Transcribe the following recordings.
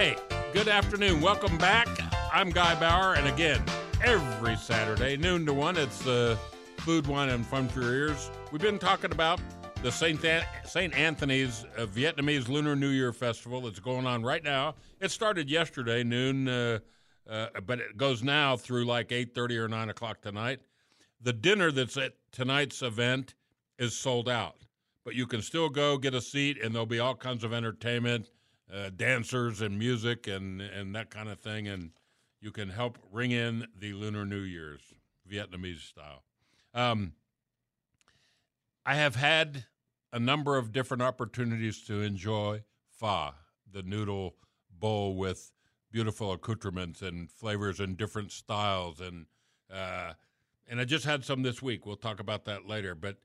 Hey, good afternoon. Welcome back. I'm Guy Bauer, and again, every Saturday, noon to one, it's the Food, Wine, and Fun for Your Ears. We've been talking about the. An- St. Anthony's uh, Vietnamese Lunar New Year Festival that's going on right now. It started yesterday, noon, uh, uh, but it goes now through like 8.30 or 9 o'clock tonight. The dinner that's at tonight's event is sold out, but you can still go get a seat, and there'll be all kinds of entertainment – uh, dancers and music and and that kind of thing, and you can help ring in the Lunar New Year's Vietnamese style. Um, I have had a number of different opportunities to enjoy pho, the noodle bowl with beautiful accoutrements and flavors and different styles, and uh, and I just had some this week. We'll talk about that later. But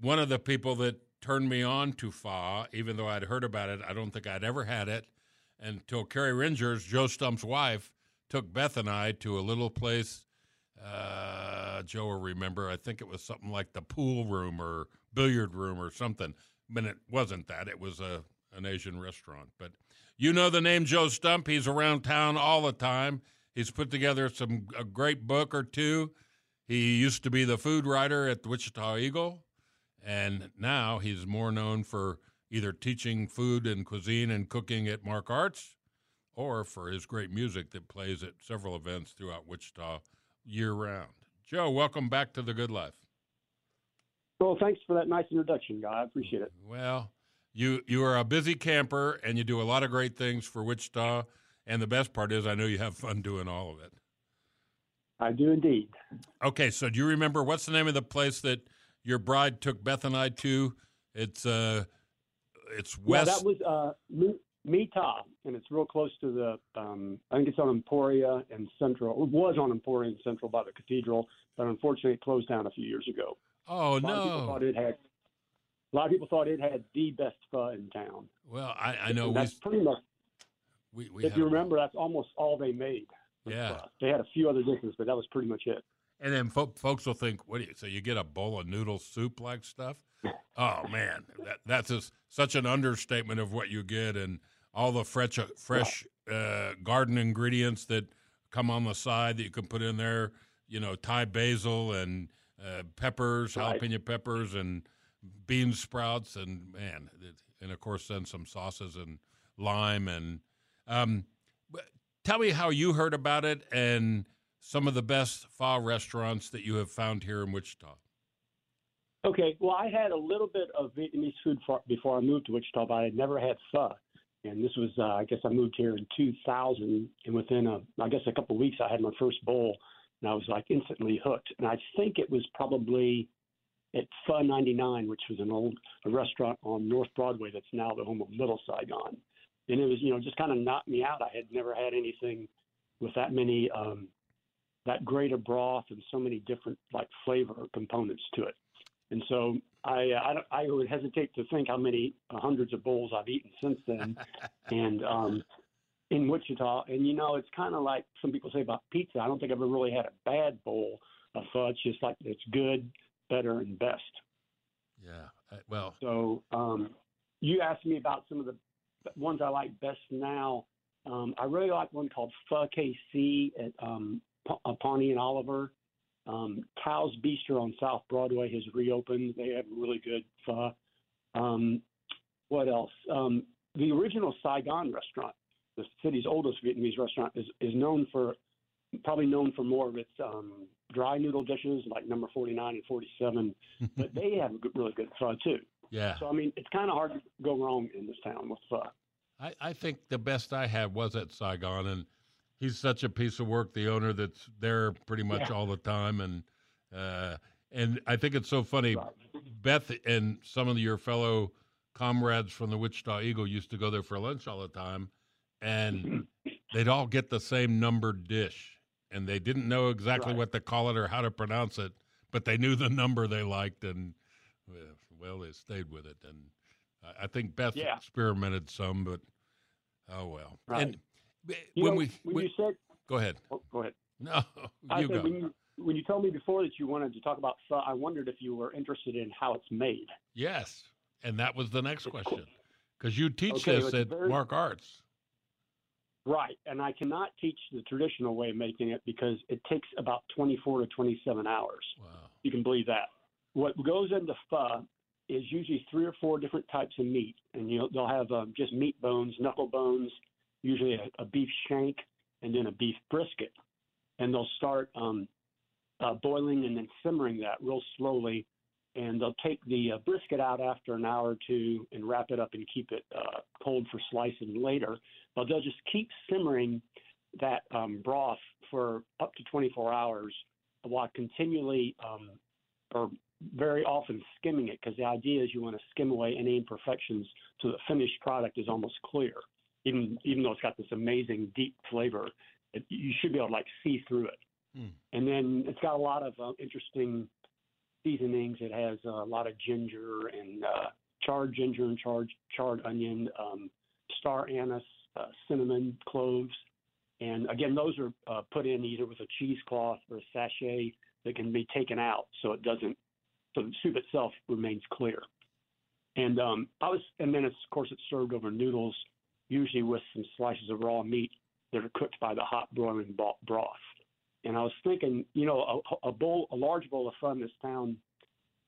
one of the people that turned me on to pho, even though I'd heard about it. I don't think I'd ever had it until Carrie Ringers, Joe Stumpe's wife, took Beth and I to a little place. Uh, Joe will remember. I think it was something like the pool room or billiard room or something. But it wasn't that. It was a an Asian restaurant. But you know the name Joe Stumpe. He's around town all the time. He's put together some a great book or two. He used to be the food writer at the Wichita Eagle. And now he's more known for either teaching food and cuisine and cooking at Mark Arts or for his great music that plays at several events throughout Wichita year round. Joe, welcome back to The Good Life. Well, thanks for that nice introduction, guy. I appreciate it. Well, you you are a busy camper and you do a lot of great things for Wichita. And the best part is, I know you have fun doing all of it. I do indeed. Okay, so do you remember what's the name of the place that your bride took Beth and I to. It's uh, it's west. Yeah, that was uh, Mita, and it's real close to the. Um, I think it's on Emporia and Central. It was on Emporia and Central by the cathedral, but unfortunately, it closed down a few years ago. Oh a no! Of thought it had. A lot of people thought it had the best pho in town. Well, I, I know and that's we, pretty much. We, we if you remember, that's almost all they made. Yeah. Pho. They had a few other dishes, but that was pretty much it. And then fo- folks will think, what do you? So you get a bowl of noodle soup like stuff? Oh man, that, that's just such an understatement of what you get, and all the fresh fresh uh, garden ingredients that come on the side that you can put in there. You know, Thai basil and uh, peppers, Right. jalapeno peppers, and bean sprouts, and man, it, and of course then some sauces and lime and. Um, tell me how you heard about it and some of the best pho restaurants that you have found here in Wichita. Okay, well, I had a little bit of Vietnamese food for, before I moved to Wichita, but I had never had pho. And this was, uh, I guess, I moved here in 2000, and within, a, I guess, a couple of weeks, I had my first bowl, and I was like instantly hooked. And I think it was probably at Pho 99, which was an old a restaurant on North Broadway that's now the home of Little Saigon. And it was, you know, just kind of knocked me out. I had never had anything with that many, um, that great a broth and so many different like flavor components to it. And so I, I, don't- I would hesitate to think how many uh, hundreds of bowls I've eaten since then. and um, in Wichita, and you know, it's kind of like some people say about pizza. I don't think I've ever really had a bad bowl of pho. It's just like it's good, better, and best. Yeah. I- Well, So um, you asked me about some of the ones I like best now. Um, I really like one called Pho KC at um, uh, Pawnee and Oliver. Um, Tao's Bistro on South Broadway has reopened. They have really good pho. Um, what else? Um, the original Saigon restaurant, the city's oldest Vietnamese restaurant, is, is known for probably known for more of its um, dry noodle dishes like number 49 and 47, but they have a good, really good pho too. yeah. So I mean, it's kind of hard to go wrong in this town with pho. I, I think the best I had was at Saigon, and he's such a piece of work. The owner that's there pretty much Yeah. all the time, and uh, and I think it's so funny. Beth and some of your fellow comrades from the Wichita Eagle used to go there for lunch all the time, and they'd all get the same numbered dish, and they didn't know exactly Right. what to call it or how to pronounce it, but they knew the number they liked, and uh, well, they stayed with it. And I- think Beth Yeah. experimented some, but oh well. Right. And when know, we, when we you said, go ahead, oh, go ahead. no, I you said go. when you when you told me before that you wanted to talk about pho, I wondered if you were interested in how it's made. Yes, and that was the next question because you teach Okay, this at very- Mark Arts. Right, and I cannot teach the traditional way of making it because it takes about 24 to 27 hours. Wow. You can believe that. What goes into pho is usually three or four different types of meat, and you know they'll have um, just meat bones, knuckle bones, usually a, a beef shank, and then a beef brisket, and they'll start um, uh, boiling and then simmering that real slowly, and they'll take the uh, brisket out after an hour or two and wrap it up and keep it uh, cold for slicing later. But they'll just keep simmering that um, broth for up to 24 hours while continually um, or very often skimming it because the idea is you want to skim away any imperfections so the finished product is almost clear. Even even though it's got this amazing deep flavor, it, you should be able to like see through it. Hmm. And then it's got a lot of uh, interesting seasonings. It has a lot of ginger and uh, charred ginger and charred charred onion, um, star anise, uh, cinnamon, cloves. And again, those are uh, put in either with a cheesecloth or a sachet that can be taken out so it doesn't, so the soup itself remains clear. And um, I was, and then it's, of course it's served over noodles, usually with some slices of raw meat that are cooked by the hot broiling broth. And I was thinking, you know, a, a bowl, a large bowl of fun this town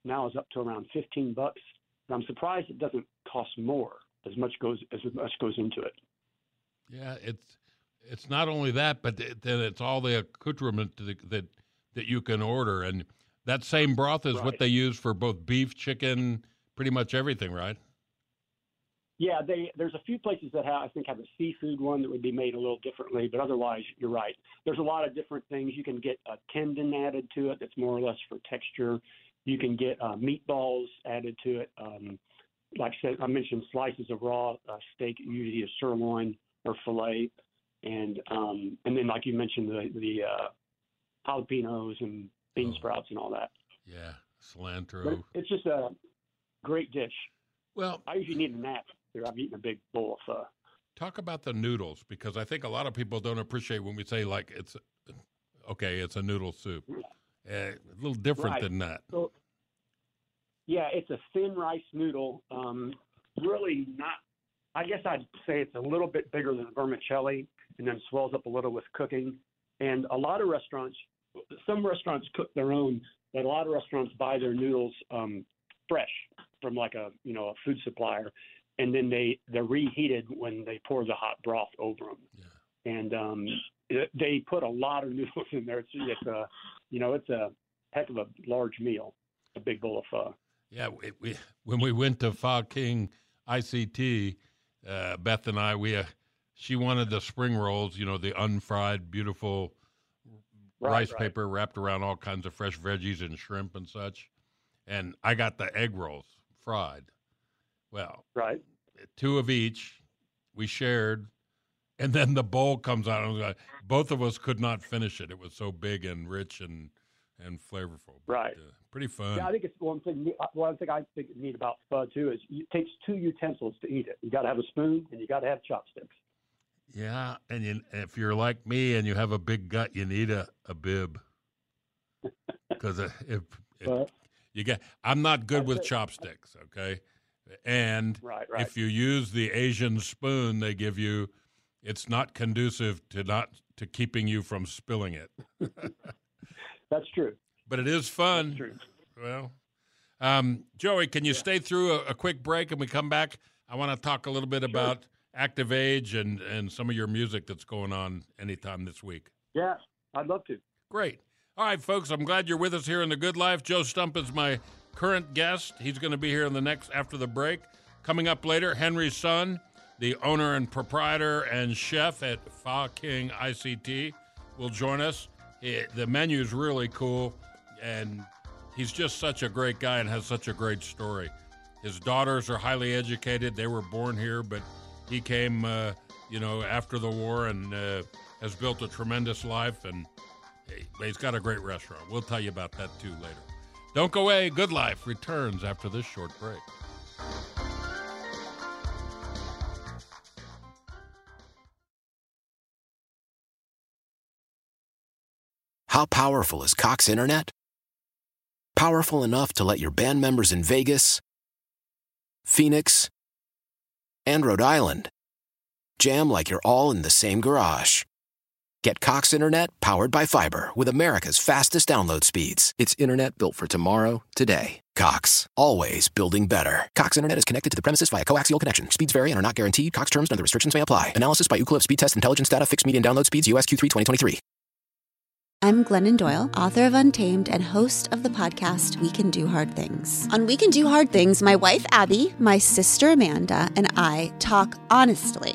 now is up to around 15 bucks. And I'm surprised it doesn't cost more as much goes as much goes into it. Yeah, it's it's not only that, but th- then it's all the accoutrement that that, that you can order, and that same broth is what they use for both beef, chicken, pretty much everything, right? Yeah, they there's a few places that have I think have a seafood one that would be made a little differently, but otherwise you're right. There's a lot of different things. You can get a tendon added to it that's more or less for texture. You can get uh, meatballs added to it. Um, like I said, I mentioned slices of raw uh, steak, usually a sirloin or fillet, and um, and then like you mentioned the the uh, jalapenos and bean Oh. sprouts and all that. Yeah, But cilantro. it's just a great dish. Well, I usually need a nap after I've eaten a big bowl of pho. talk about the noodles because I think a lot of people don't appreciate when we say like it's okay, it's a noodle soup. Uh, a little different Right. than that. So, yeah, it's a thin rice noodle. Um, really not. I guess I'd say it's a little bit bigger than vermicelli, and then swells up a little with cooking. And a lot of restaurants, some restaurants cook their own, but a lot of restaurants buy their noodles um, fresh from like a you know a food supplier, and then they they're reheated when they pour the hot broth over them. Yeah. And um, it- they put a lot of noodles in there. It's, it's a you know it's a heck of a large meal, a big bowl of pho. Yeah, we, we when we went to Fa King ICT, uh, Beth and I, we uh, she wanted the spring rolls, you know, the unfried, beautiful Right, rice right. paper wrapped around all kinds of fresh veggies and shrimp and such. And I got the egg rolls fried. Well, Right. two of each. We shared, and then the bowl comes out. And I was like, both of us could not finish it. It was so big and rich and and flavorful. But, Right. uh, pretty fun. Yeah, I think it's one thing. One thing I think is neat about pho too is it takes two utensils to eat it. You got to have a spoon and you got to have chopsticks. Yeah, and you, if you're like me and you have a big gut, you need a, a bib because if, if But, you get, I'm not good with it. chopsticks. Okay, and right, right. if you use the Asian spoon they give you, it's not conducive to not to keeping you from spilling it. That's true. But it is fun. That's true. Well, um, Joey, can you stay through a, a quick break and we come back? I want to talk a little bit about Active Age and, and some of your music that's going on anytime this week. Yeah, I'd love to. Great. All right, folks, I'm glad you're with us here in The Good Life. Joe Stumpe is my current guest. He's going to be here in the next after the break. Coming up later, Henry's son, the owner and proprietor and chef at Fa King ICT, will join us. It, the menu is really cool, and he's just such a great guy and has such a great story. His daughters are highly educated. They were born here, but he came, uh, you know, after the war and uh, has built a tremendous life. And he's got a great restaurant. We'll tell you about that too later. Don't go away. Good Life returns after this short break. How powerful is Cox Internet? Powerful enough to let your band members in Vegas, Phoenix, and Rhode Island jam like you're all in the same garage. Get Cox Internet powered by fiber with America's fastest download speeds. It's internet built for tomorrow, today. Cox, always building better. Cox Internet is connected to the premises via coaxial connection. Speeds vary and are not guaranteed. Cox terms and other restrictions may apply. Analysis by Ookla Speed Test Intelligence Data. Fixed median download speeds. USQ3 2023. I'm Glennon Doyle, author of Untamed and host of the podcast We Can Do Hard Things. On We Can Do Hard Things, my wife Abby, my sister Amanda, and I talk honestly